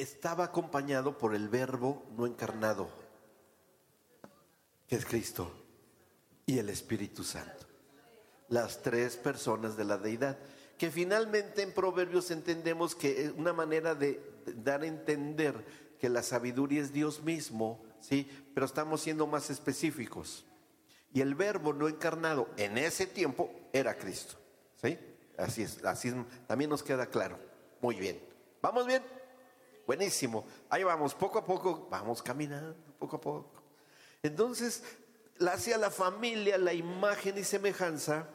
estaba acompañado por el verbo no encarnado, que es Cristo, y el Espíritu Santo. Las tres personas de la deidad, que finalmente en Proverbios entendemos que es una manera de dar a entender que la sabiduría es Dios mismo, ¿sí? Pero estamos siendo más específicos. Y el verbo no encarnado en ese tiempo era Cristo, ¿sí? Así es, así también nos queda claro. Muy bien. ¿Vamos bien? Buenísimo. Ahí vamos, poco a poco, vamos caminando, poco a poco. Entonces, hacia la familia la imagen y semejanza,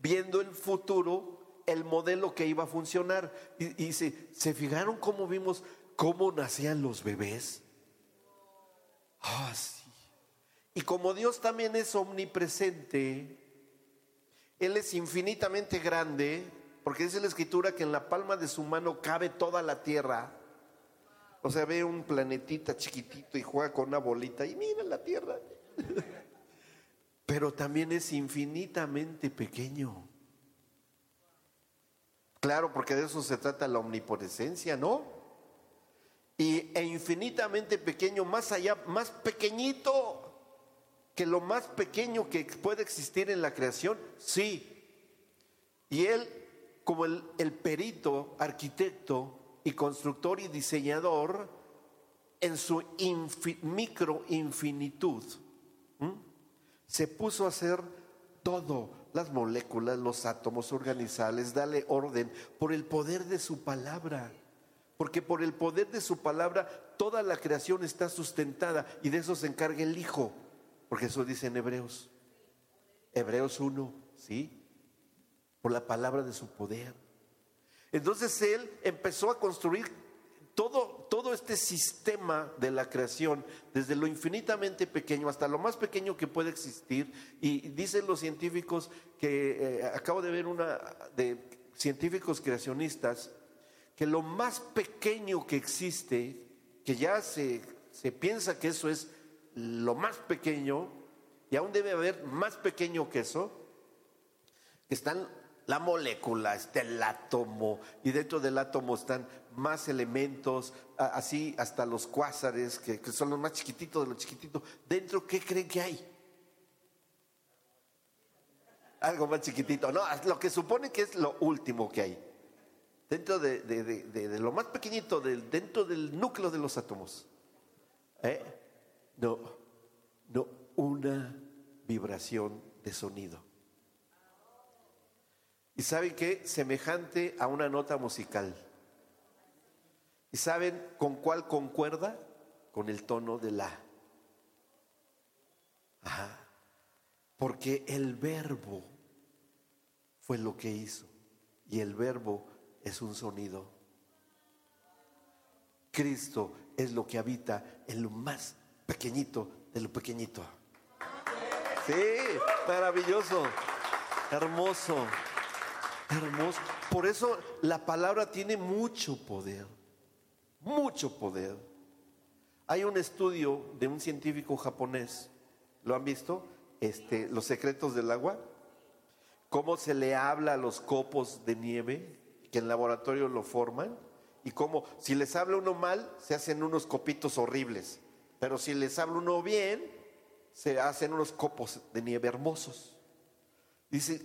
viendo el futuro, el modelo que iba a funcionar. Y, se, se fijaron cómo vimos cómo nacían los bebés. Ah, sí. Y como Dios también es omnipresente, Él es infinitamente grande, porque dice la escritura que en la palma de su mano cabe toda la tierra. O sea, ve un planetita chiquitito y juega con una bolita y mira la tierra. Pero también es infinitamente pequeño. Claro, porque de eso se trata la omnipotencia, ¿no? y, e infinitamente pequeño, más allá, más pequeñito que lo más pequeño que puede existir en la creación, sí. Y él, como el, perito, arquitecto y constructor y diseñador, en su micro infinitud, se puso a hacer todo, las moléculas, los átomos, organizales, darle orden por el poder de su palabra porque por el poder de su palabra toda la creación está sustentada y de eso se encarga el Hijo, porque eso dice en Hebreos. Hebreos 1, ¿sí? Por la palabra de su poder. Entonces Él empezó a construir todo, todo este sistema de la creación, desde lo infinitamente pequeño hasta lo más pequeño que puede existir. Y dicen los científicos que eh, acabo de ver una de científicos creacionistas que lo más pequeño que existe, que ya se, se piensa que eso es lo más pequeño, y aún debe haber más pequeño que eso, están la molécula, está el átomo, y dentro del átomo están más elementos, así hasta los cuásares, que, que son los más chiquititos de los chiquititos. ¿Dentro qué creen que hay? Algo más chiquitito. No, lo que supone que es lo último que hay dentro de, lo más pequeñito, dentro del núcleo de los átomos. ¿Eh? No, no, una vibración de sonido. ¿Y saben qué? Semejante a una nota musical. ¿Y saben con cuál concuerda? Con el tono de la. Ajá. Porque el verbo fue lo que hizo. Y el verbo es un sonido. Cristo es lo que habita en lo más pequeñito de lo pequeñito. Sí, maravilloso, hermoso, hermoso. Por eso la palabra tiene mucho poder, mucho poder. Hay un estudio de un científico japonés, ¿lo han visto? Este, los secretos del agua, cómo se le habla a los copos de nieve, que en laboratorio lo forman y como si les habla uno mal, se hacen unos copitos horribles, pero si les habla uno bien, se hacen unos copos de nieve hermosos. Dice,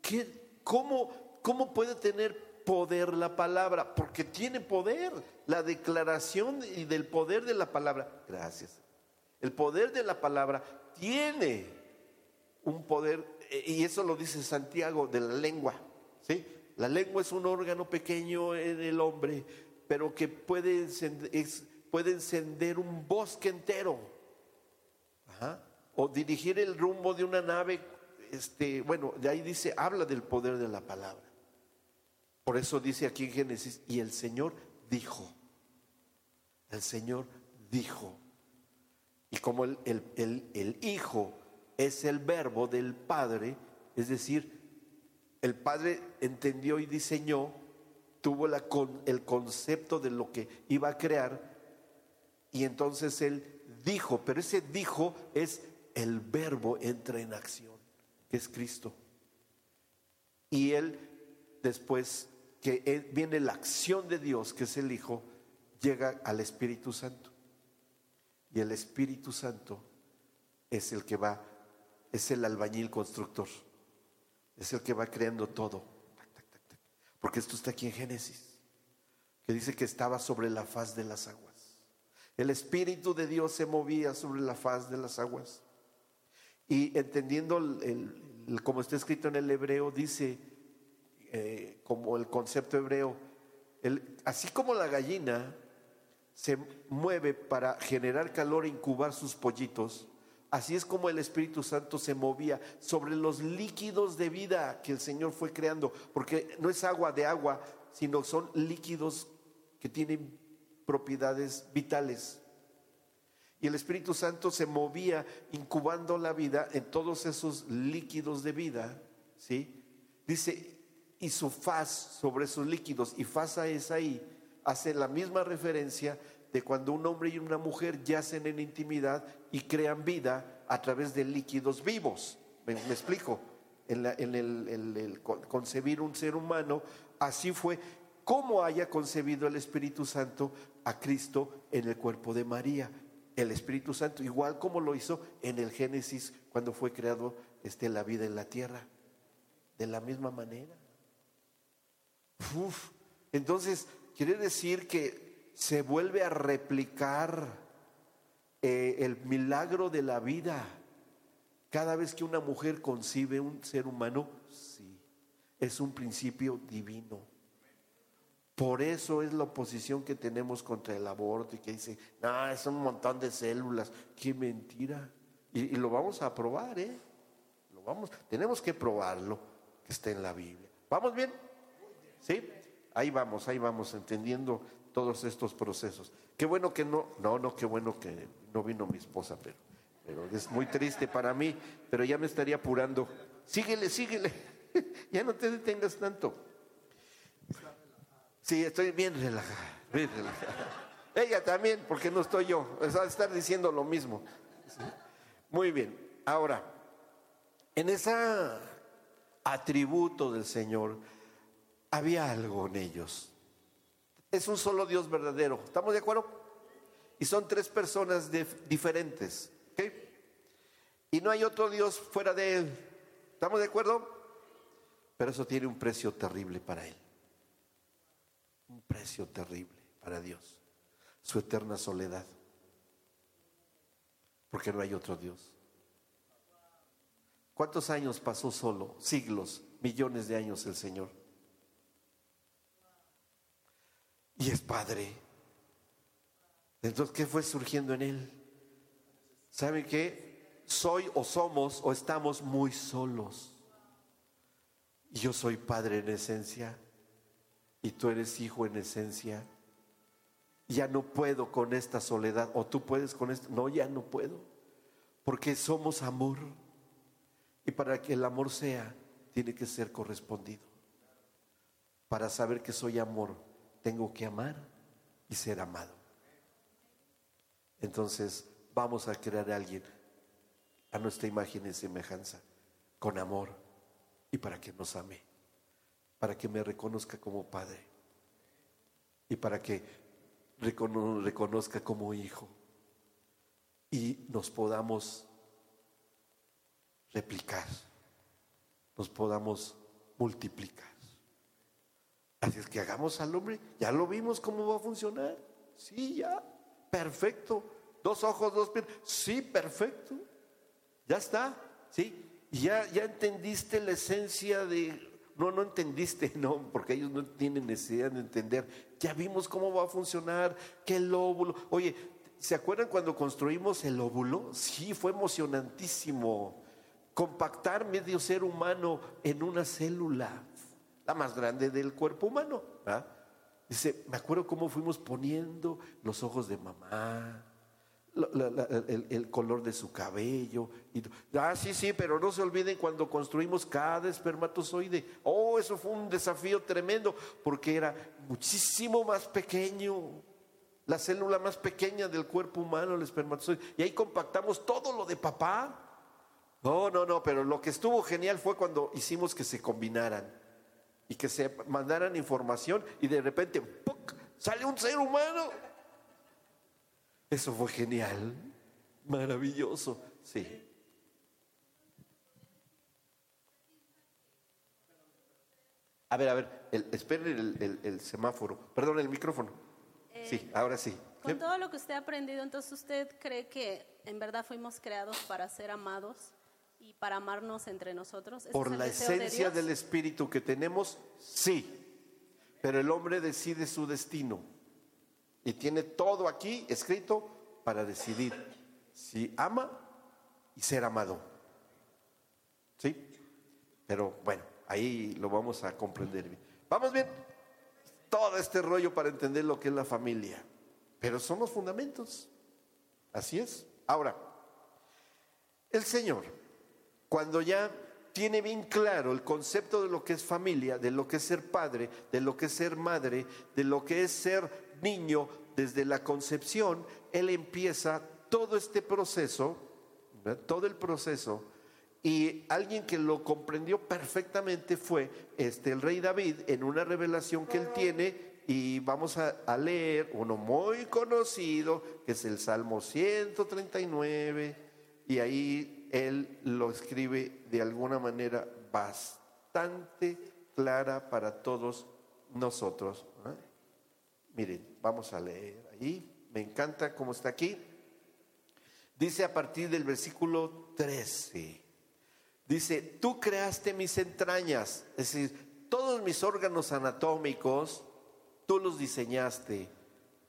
¿qué, cómo, ¿cómo puede tener poder la palabra? Porque tiene poder, la declaración y del poder de la palabra. Gracias. El poder de la palabra tiene un poder, y eso lo dice Santiago, de la lengua. ¿sí? La lengua es un órgano pequeño en el hombre, pero que puede encender, un bosque entero. O dirigir el rumbo de una nave. Este, bueno, de ahí dice, habla del poder de la palabra. Por eso dice aquí en Génesis, y el Señor dijo. El Señor dijo. Y como el, Hijo es el verbo del Padre, es decir, el padre entendió y diseñó, tuvo el concepto de lo que iba a crear y entonces él dijo, pero ese dijo es el verbo entra en acción, es Cristo. Y él después que viene la acción de Dios, que es el Hijo, llega al Espíritu Santo. Y el Espíritu Santo es el que va, es el albañil constructor, es el que va creando todo. Porque esto está aquí en Génesis, que dice que estaba sobre la faz de las aguas. El Espíritu de Dios se movía sobre la faz de las aguas. Y entendiendo el, como está escrito en el hebreo, dice, eh, como el concepto hebreo, así como la gallina se mueve para generar calor e incubar sus pollitos, así es como el Espíritu Santo se movía sobre los líquidos de vida que el Señor fue creando, porque no es agua de agua, sino son líquidos que tienen propiedades vitales. Y el Espíritu Santo se movía incubando la vida en todos esos líquidos de vida, ¿sí? Dice, y su faz sobre esos líquidos, y faz es ahí, hace la misma referencia de cuando un hombre y una mujer yacen en intimidad y crean vida a través de líquidos vivos. ¿Me, explico? En, el, concebir un ser humano, así fue como haya concebido el Espíritu Santo a Cristo en el cuerpo de María. El Espíritu Santo, igual como lo hizo en el Génesis cuando fue creado este, la vida en la tierra. De la misma manera. Entonces, quiere decir que se vuelve a replicar eh, el milagro de la vida. Cada vez que una mujer concibe un ser humano, sí, es un principio divino. Por eso es la oposición que tenemos contra el aborto y que dice, no, es un montón de células, qué mentira. Y, y, lo vamos a probar, ¿eh? Lo vamos, tenemos que probarlo, que está en la Biblia. ¿Vamos bien? ¿Sí? Ahí vamos, ahí vamos, entendiendo todos estos procesos. Qué bueno que no, no, no, qué bueno que no vino mi esposa, pero, pero es muy triste para mí, pero ya me estaría apurando. Síguele, síguele, ya no te detengas tanto. Sí, estoy bien relajada, bien relajada. Ella también, porque no estoy yo, a estar diciendo lo mismo. Muy bien, ahora, en ese atributo del Señor, había algo en ellos. Es un solo Dios verdadero. ¿Estamos de acuerdo? Y son tres personas diferentes. Y no hay otro Dios fuera de Él. ¿Estamos de acuerdo? Pero eso tiene un precio terrible para Él. Un precio terrible para Dios. Su eterna soledad. Porque no hay otro Dios. ¿Cuántos años pasó solo? Siglos, millones de años el Señor. y es Padre. Entonces, ¿qué fue surgiendo en él? ¿Saben qué? Soy o somos o estamos muy solos. Y yo soy Padre en esencia y tú eres hijo en esencia. Ya no puedo con esta soledad o tú puedes con esto. No, ya no puedo. Porque somos amor. Y para que el amor sea, tiene que ser correspondido. Para saber que soy amor, tengo que amar y ser amado. Entonces vamos a crear a alguien a nuestra imagen y semejanza, con amor y para que nos ame, para que me reconozca como padre y para que reconozca como hijo y nos podamos replicar, nos podamos multiplicar. Así es que hagamos al hombre, ya lo vimos cómo va a funcionar. Sí, ya, perfecto. Dos ojos, dos pies. Sí, perfecto. Ya está, ¿sí? Ya, ya entendiste la esencia de... No, no entendiste, no, porque ellos no tienen necesidad de entender. Ya vimos cómo va a funcionar, qué el óvulo. Oye, ¿se acuerdan cuando construimos el óvulo? Sí, fue emocionantísimo. Compactar medio ser humano en una célula la más grande del cuerpo humano. Dice, me acuerdo cómo fuimos poniendo los ojos de mamá, el, color de su cabello. Y, ah, sí, sí, pero no se olviden cuando construimos cada espermatozoide. Oh, eso fue un desafío tremendo porque era muchísimo más pequeño. La célula más pequeña del cuerpo humano, el espermatozoide. Y ahí compactamos todo lo de papá. No, no, no, pero lo que estuvo genial fue cuando hicimos que se combinaran y que se mandaran información y de repente sale un ser humano. Eso fue genial, maravilloso, sí. A ver, a ver, el, esperen el, el, semáforo, perdón, el micrófono. sí, eh, ahora sí. Con todo lo que usted ha aprendido, entonces usted cree que en verdad fuimos creados para ser amados y para amarnos entre nosotros. Por la esencia del Espíritu que tenemos, sí. Pero el hombre decide su destino y tiene todo aquí escrito para decidir si ama y ser amado. ¿Sí? Pero bueno, ahí lo vamos a comprender bien. Vamos bien. Todo este rollo para entender lo que es la familia. Pero son los fundamentos. Así es. Ahora, el Señor, cuando ya tiene bien claro el concepto de lo que es familia, de lo que es ser padre, de lo que es ser madre, de lo que es ser niño, desde la concepción, Él empieza todo este proceso, todo el proceso, y alguien que lo comprendió perfectamente fue este, el rey David en una revelación que él tiene y vamos a, leer uno muy conocido, que es el Salmo 139, y ahí él lo escribe de alguna manera bastante clara para todos nosotros. Miren, vamos a leer ahí, me encanta cómo está aquí. Dice a partir del versículo 13, dice, tú creaste mis entrañas, es decir, todos mis órganos anatómicos, Tú los diseñaste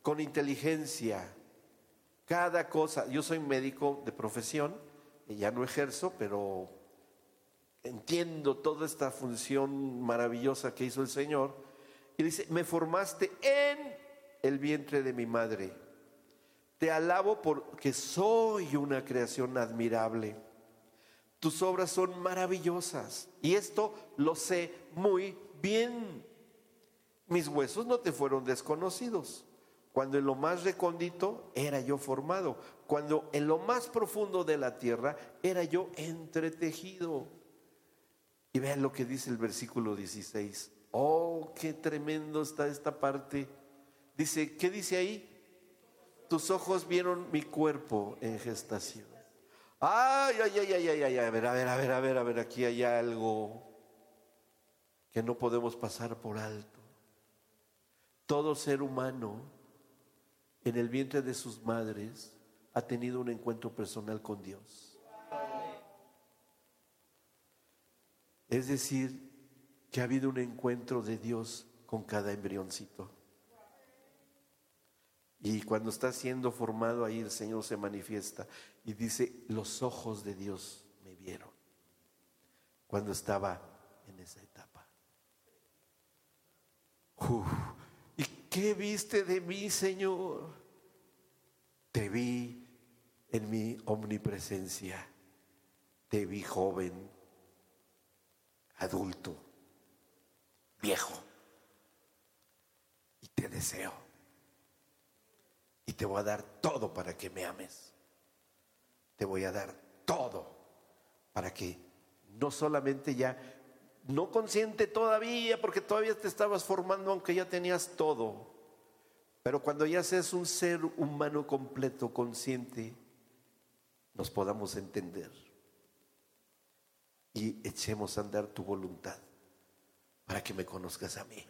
con inteligencia. Cada cosa, yo soy médico de profesión, ya no ejerzo, pero entiendo toda esta función maravillosa que hizo el Señor. Y dice, me formaste en el vientre de mi madre. Te alabo porque soy una creación admirable. Tus obras son maravillosas. Y esto lo sé muy bien. Mis huesos no te fueron desconocidos. Cuando en lo más recóndito era yo formado. Cuando en lo más profundo de la tierra era yo entretejido. Y vean lo que dice el versículo 16. Oh, qué tremendo está esta parte. Dice, ¿qué dice ahí? Tus ojos vieron mi cuerpo en gestación. Ay, ay, ay, ay, ay, ay, a ver, a ver, a ver, a ver, a ver, aquí hay algo que no podemos pasar por alto. Todo ser humano en el vientre de sus madres ha tenido un encuentro personal con Dios. Es decir, que ha habido un encuentro de Dios con cada embrioncito. Y cuando está siendo formado ahí, el Señor se manifiesta y dice, los ojos de Dios me vieron cuando estaba en esa etapa. ¿qué viste de mí, Señor? Te vi en mi omnipresencia, te vi joven, adulto, viejo, y te deseo. Y te voy a dar todo para que me ames. Te voy a dar todo para que no solamente ya no consciente todavía, porque todavía te estabas formando aunque ya tenías todo. Pero cuando ya seas un ser humano completo, consciente, nos podamos entender y echemos a andar tu voluntad para que me conozcas a mí,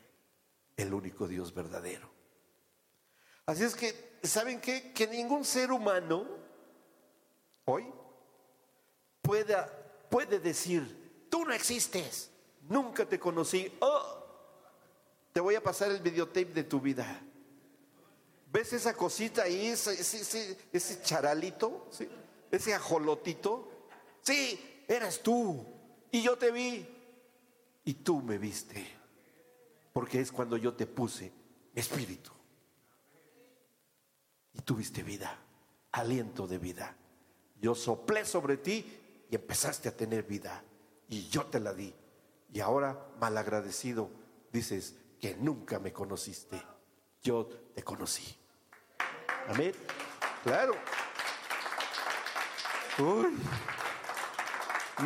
el único Dios verdadero. Así es que, ¿saben qué? Que ningún ser humano hoy pueda, puede decir, tú no existes nunca te conocí. Oh, te voy a pasar el videotape de tu vida. ¿Ves esa cosita ahí, ese, ese, charalito, ese ajolotito? Sí, eras tú. Y yo te vi. Y tú me viste. Porque es cuando yo te puse espíritu. Y tuviste vida, aliento de vida. Yo soplé sobre ti y empezaste a tener vida. Y yo te la di y ahora, malagradecido, dices que nunca me conociste. Yo te conocí. Amén. Claro. Uy.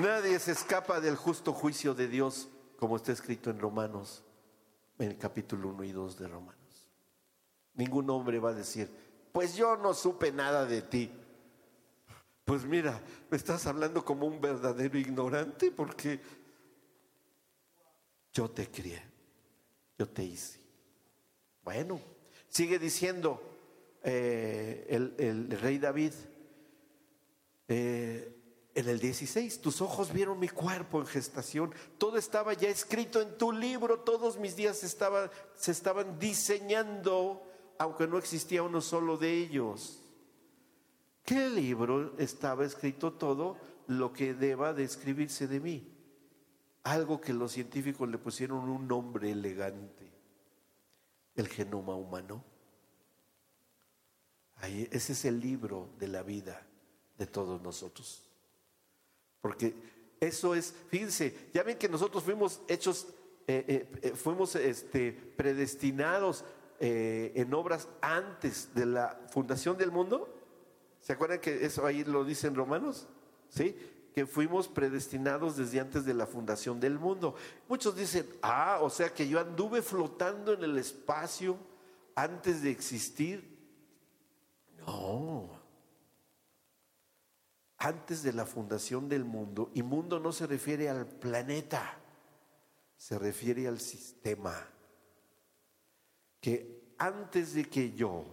Nadie se escapa del justo juicio de Dios, como está escrito en Romanos, en el capítulo 1 y 2 de Romanos. Ningún hombre va a decir, Pues yo no supe nada de ti. Pues mira, me estás hablando como un verdadero ignorante porque yo te crié, yo te hice. Bueno, sigue diciendo eh, el, rey David eh, en el 16, tus ojos vieron mi cuerpo en gestación, todo estaba ya escrito en tu libro, todos mis días se estaban diseñando, aunque no existía uno solo de ellos. ¿Qué libro estaba escrito todo lo que deba de escribirse de mí? Algo que los científicos le pusieron un nombre elegante, el genoma humano. Ahí, ese es el libro de la vida de todos nosotros. Porque eso es, fíjense, ya ven que nosotros fuimos hechos, eh, eh, eh, fuimos este, predestinados en obras antes de la fundación del mundo. ¿Se acuerdan que eso ahí lo dicen Romanos? ¿Sí? Que fuimos predestinados desde antes de la fundación del mundo. Muchos dicen, ah, o sea que yo anduve flotando en el espacio antes de existir. No. Antes de la fundación del mundo, y mundo no se refiere al planeta, se refiere al sistema. Que antes de que yo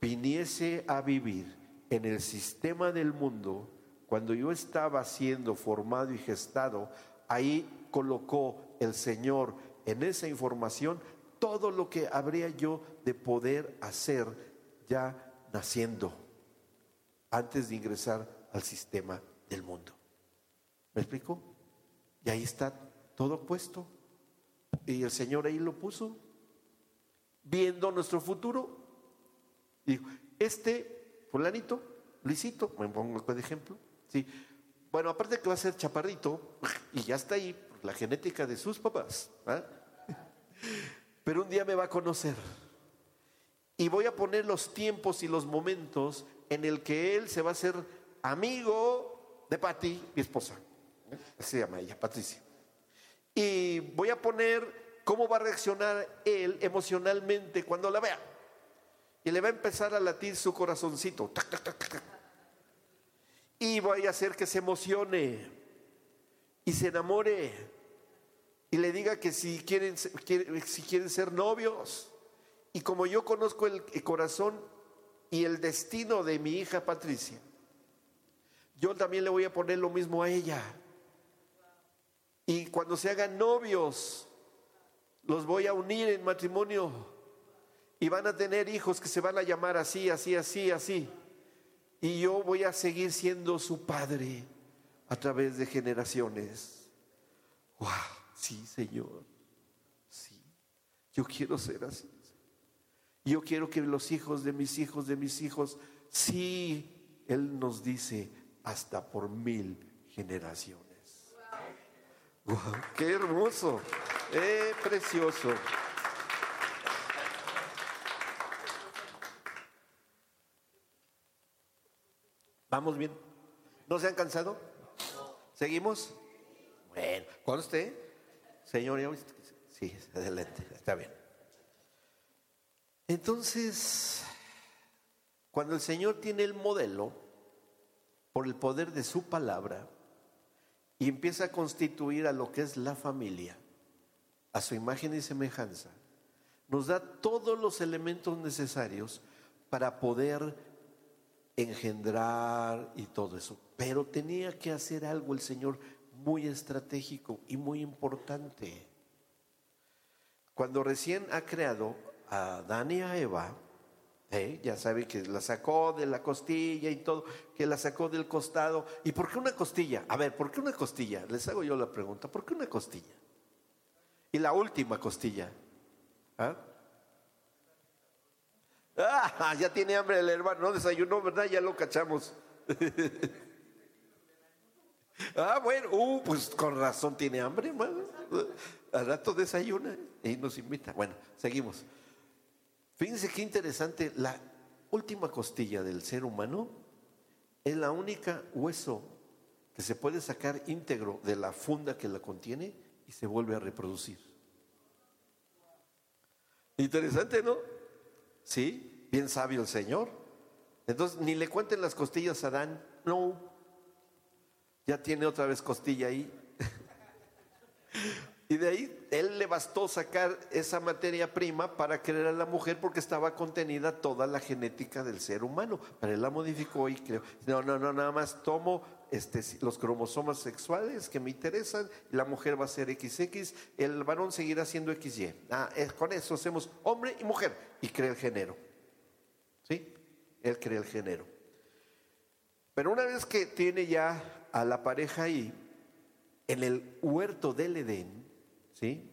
viniese a vivir, en el sistema del mundo, cuando yo estaba siendo formado y gestado, ahí colocó el Señor en esa información todo lo que habría yo de poder hacer ya naciendo antes de ingresar al sistema del mundo. ¿Me explico? Y ahí está todo puesto. Y el Señor ahí lo puso, viendo nuestro futuro. Dijo, este fulanito, Luisito, me pongo de ejemplo, ¿sí? Bueno, aparte que va a ser chaparrito, y ya está ahí, la genética de sus papás, pero un día me va a conocer. Y voy a poner los tiempos y los momentos en el que él se va a hacer amigo de Patti, mi esposa. Se llama ella, Patricia. Y voy a poner cómo va a reaccionar él emocionalmente cuando la vea y le va a empezar a latir su corazoncito. y voy a hacer que se emocione y se enamore y le diga que si quieren, si quieren ser novios. Y como yo conozco el corazón y el destino de mi hija Patricia, yo también le voy a poner lo mismo a ella. Y cuando se hagan novios, los voy a unir en matrimonio y van a tener hijos que se van a llamar así, así, así, así. Y yo voy a seguir siendo su padre a través de generaciones. ¡Wow! Sí, Señor. Sí. Yo quiero ser así. Yo quiero que los hijos de mis hijos, de mis hijos, sí, Él nos dice, hasta por mil generaciones. ¡Qué hermoso! ¡Eh, precioso! ¿Vamos bien? ¿No se han cansado? ¿Seguimos? Bueno, ¿con usted? Señor, sí, adelante, está bien. Entonces, cuando el Señor tiene el modelo, por el poder de su palabra, y empieza a constituir a lo que es la familia, a su imagen y semejanza, nos da todos los elementos necesarios para poder engendrar y todo eso. Pero tenía que hacer algo el Señor muy estratégico y muy importante. Cuando recién ha creado a Adán y a Eva, ¿eh? ya sabe que la sacó de la costilla y todo, que la sacó del costado. ¿Y por qué una costilla? A ver, ¿por qué una costilla? Les hago yo la pregunta, ¿por qué una costilla? Y la última costilla. ¿Ah? Ah, ya tiene hambre el hermano, no desayunó, ¿verdad? Ya lo cachamos. ah, bueno, uh, pues con razón tiene hambre, hermano. Al rato desayuna y nos invita. Bueno, seguimos. Fíjense qué interesante, la última costilla del ser humano es la única hueso que se puede sacar íntegro de la funda que la contiene y se vuelve a reproducir. Interesante, ¿no? ¿Sí? Bien sabio el Señor. Entonces, ni le cuenten las costillas a Adán. No. Ya tiene otra vez costilla ahí. y de ahí, él le bastó sacar esa materia prima para crear a la mujer porque estaba contenida toda la genética del ser humano. Pero él la modificó y creó. No, no, no, nada más tomo este, los cromosomas sexuales que me interesan, la mujer va a ser XX, el varón seguirá siendo XY. Ah, con eso hacemos hombre y mujer y crea el género. ¿Sí? Él crea el género. Pero una vez que tiene ya a la pareja ahí, en el huerto del Edén, ¿sí?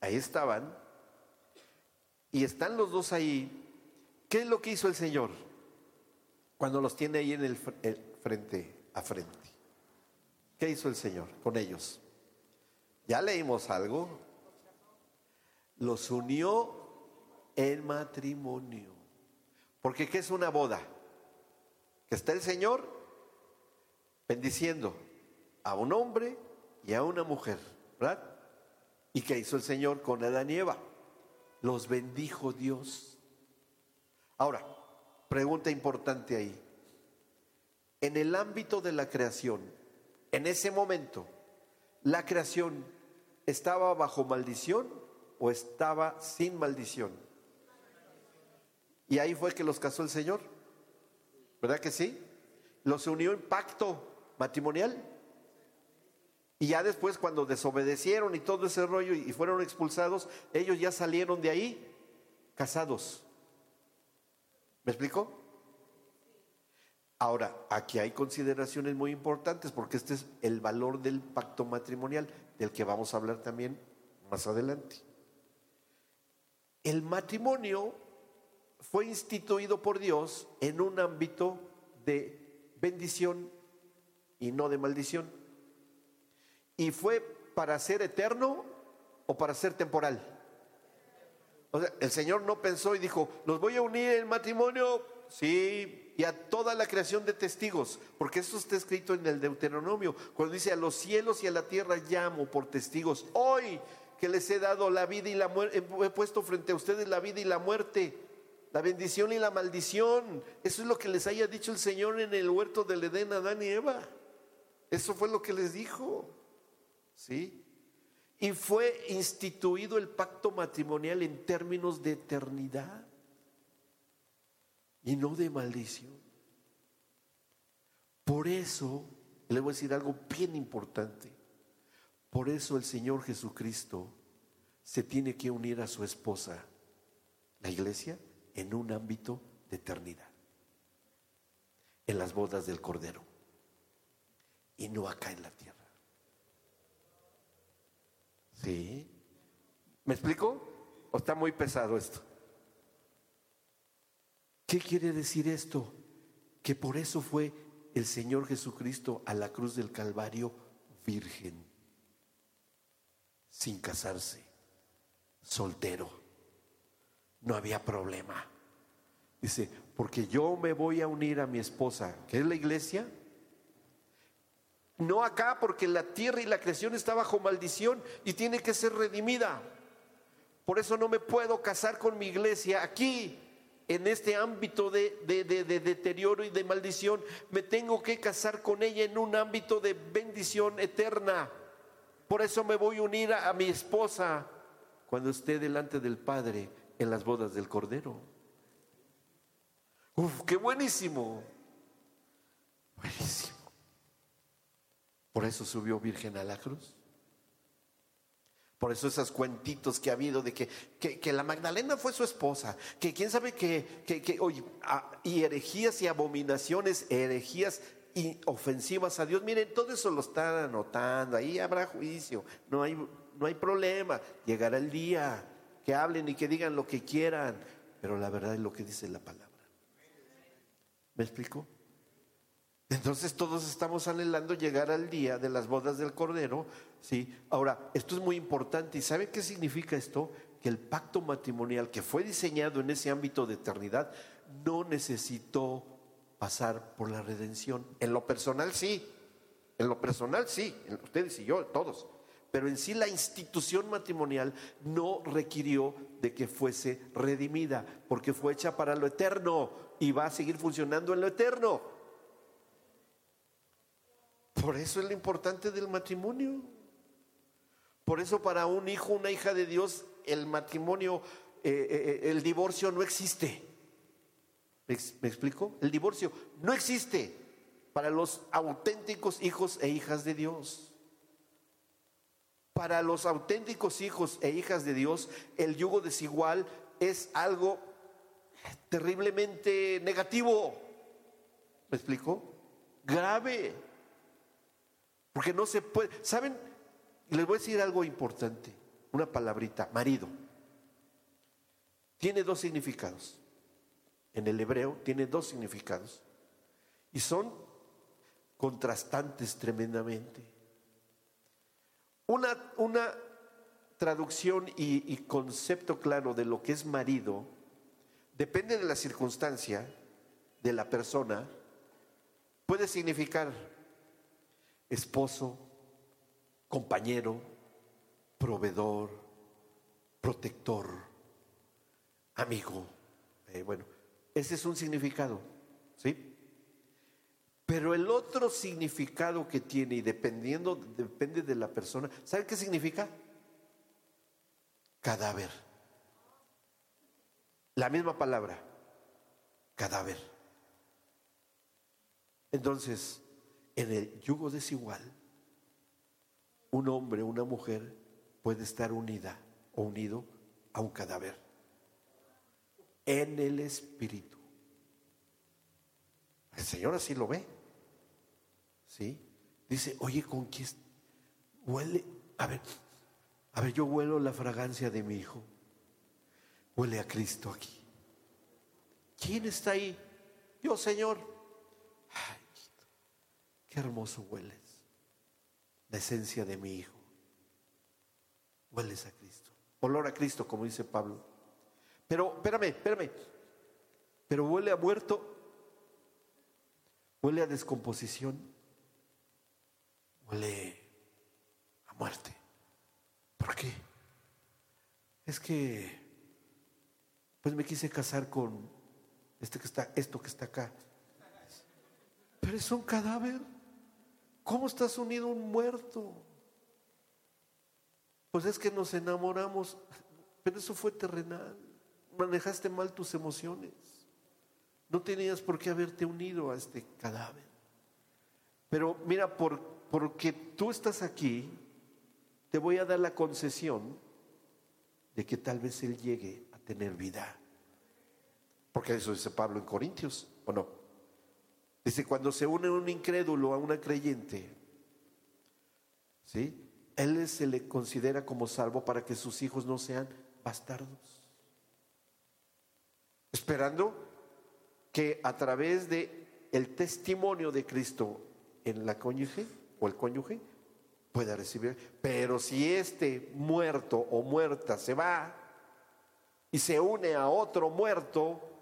Ahí estaban, y están los dos ahí. ¿Qué es lo que hizo el Señor cuando los tiene ahí en el frente? frente. ¿Qué hizo el Señor con ellos? Ya leímos algo. Los unió en matrimonio. Porque ¿qué es una boda? Que está el Señor bendiciendo a un hombre y a una mujer, ¿verdad? ¿Y qué hizo el Señor con Adán y Eva? Los bendijo Dios. Ahora, pregunta importante ahí en el ámbito de la creación, en ese momento, la creación estaba bajo maldición o estaba sin maldición. Y ahí fue que los casó el Señor. ¿Verdad que sí? Los unió en pacto matrimonial. Y ya después cuando desobedecieron y todo ese rollo y fueron expulsados, ellos ya salieron de ahí casados. ¿Me explico? Ahora, aquí hay consideraciones muy importantes porque este es el valor del pacto matrimonial, del que vamos a hablar también más adelante. El matrimonio fue instituido por Dios en un ámbito de bendición y no de maldición. Y fue para ser eterno o para ser temporal. O sea, el Señor no pensó y dijo, los voy a unir en matrimonio, sí, y a toda la creación de testigos, porque esto está escrito en el Deuteronomio, cuando dice a los cielos y a la tierra llamo por testigos, hoy que les he dado la vida y la muerte, he puesto frente a ustedes la vida y la muerte, la bendición y la maldición. Eso es lo que les haya dicho el Señor en el huerto del Edén a Adán y Eva. Eso fue lo que les dijo. ¿Sí? Y fue instituido el pacto matrimonial en términos de eternidad y no de maldición. Por eso, le voy a decir algo bien importante. Por eso el Señor Jesucristo se tiene que unir a su esposa, la iglesia, en un ámbito de eternidad, en las bodas del Cordero, y no acá en la tierra. ¿Sí? ¿Me explico? ¿O está muy pesado esto? ¿Qué quiere decir esto? Que por eso fue el Señor Jesucristo a la cruz del Calvario virgen, sin casarse, soltero. No había problema. Dice, porque yo me voy a unir a mi esposa, que es la iglesia. No acá, porque la tierra y la creación está bajo maldición y tiene que ser redimida. Por eso no me puedo casar con mi iglesia aquí en este ámbito de, deterioro y de maldición, me tengo que casar con ella en un ámbito de bendición eterna. Por eso me voy a unir a, a mi esposa cuando esté delante del Padre en las bodas del Cordero. Uf, qué buenísimo. Buenísimo. Por eso subió Virgen a la cruz. Por eso esos cuentitos que ha habido de que, que, la Magdalena fue su esposa, que quién sabe que, que, oye, y herejías y abominaciones, herejías y ofensivas a Dios. Miren, todo eso lo están anotando, ahí habrá juicio, no hay, no hay problema, llegará el día que hablen y que digan lo que quieran, pero la verdad es lo que dice la palabra. ¿Me explico? Entonces todos estamos anhelando llegar al día de las bodas del Cordero, ¿sí? Ahora, esto es muy importante y ¿sabe qué significa esto? Que el pacto matrimonial que fue diseñado en ese ámbito de eternidad no necesitó pasar por la redención. En lo personal sí, en lo personal sí, ustedes y yo, todos. Pero en sí la institución matrimonial no requirió de que fuese redimida, porque fue hecha para lo eterno y va a seguir funcionando en lo eterno. Por eso es lo importante del matrimonio. Por eso para un hijo, una hija de Dios, el matrimonio, eh, eh, eh, el divorcio no existe. ¿Me, ¿Me explico? El divorcio no existe para los auténticos hijos e hijas de Dios. Para los auténticos hijos e hijas de Dios, el yugo desigual es algo terriblemente negativo. ¿Me explico? Grave. Porque no se puede. ¿Saben? Les voy a decir algo importante. Una palabrita. Marido. Tiene dos significados. En el hebreo tiene dos significados. Y son contrastantes tremendamente. Una, una traducción y, y concepto claro de lo que es marido depende de la circunstancia de la persona. Puede significar esposo, compañero, proveedor, protector, amigo. Eh, bueno, ese es un significado, ¿sí? Pero el otro significado que tiene, y dependiendo, depende de la persona, ¿sabe qué significa? Cadáver. La misma palabra, cadáver. Entonces, en el yugo desigual, un hombre, una mujer puede estar unida o unido a un cadáver en el espíritu. El Señor así lo ve. ¿Sí? Dice, oye, ¿con quién huele? A ver, a ver, yo huelo la fragancia de mi hijo. Huele a Cristo aquí. ¿Quién está ahí? Yo, Señor. Qué hermoso hueles. La esencia de mi hijo. Hueles a Cristo. Olor a Cristo, como dice Pablo. Pero, espérame, espérame. Pero huele a muerto. Huele a descomposición. Huele a muerte. ¿Por qué? Es que, pues me quise casar con este que está, esto que está acá. Pero es un cadáver. ¿Cómo estás unido a un muerto? Pues es que nos enamoramos, pero eso fue terrenal. Manejaste mal tus emociones. No tenías por qué haberte unido a este cadáver. Pero mira, por, porque tú estás aquí, te voy a dar la concesión de que tal vez Él llegue a tener vida. Porque eso dice Pablo en Corintios, ¿o no? Dice, cuando se une un incrédulo a una creyente, ¿sí? Él se le considera como salvo para que sus hijos no sean bastardos. Esperando que a través de el testimonio de Cristo en la cónyuge o el cónyuge pueda recibir. Pero si este muerto o muerta se va y se une a otro muerto,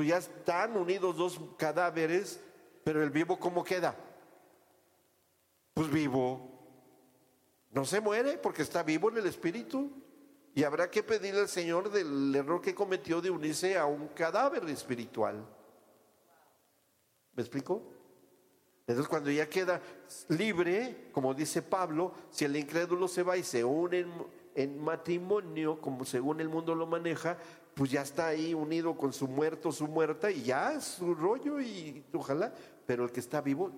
pues ya están unidos dos cadáveres, pero el vivo ¿cómo queda? Pues vivo. No se muere porque está vivo en el espíritu. Y habrá que pedirle al Señor del error que cometió de unirse a un cadáver espiritual. ¿Me explico? Entonces cuando ya queda libre, como dice Pablo, si el incrédulo se va y se une en, en matrimonio, como según el mundo lo maneja, pues ya está ahí unido con su muerto, su muerta, y ya su rollo y ojalá, pero el que está vivo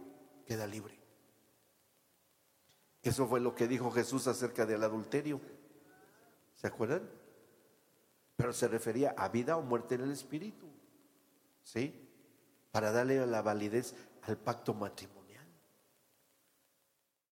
queda libre. Eso fue lo que dijo Jesús acerca del adulterio. ¿Se acuerdan? Pero se refería a vida o muerte en el espíritu. ¿Sí? Para darle la validez al pacto matrimonial.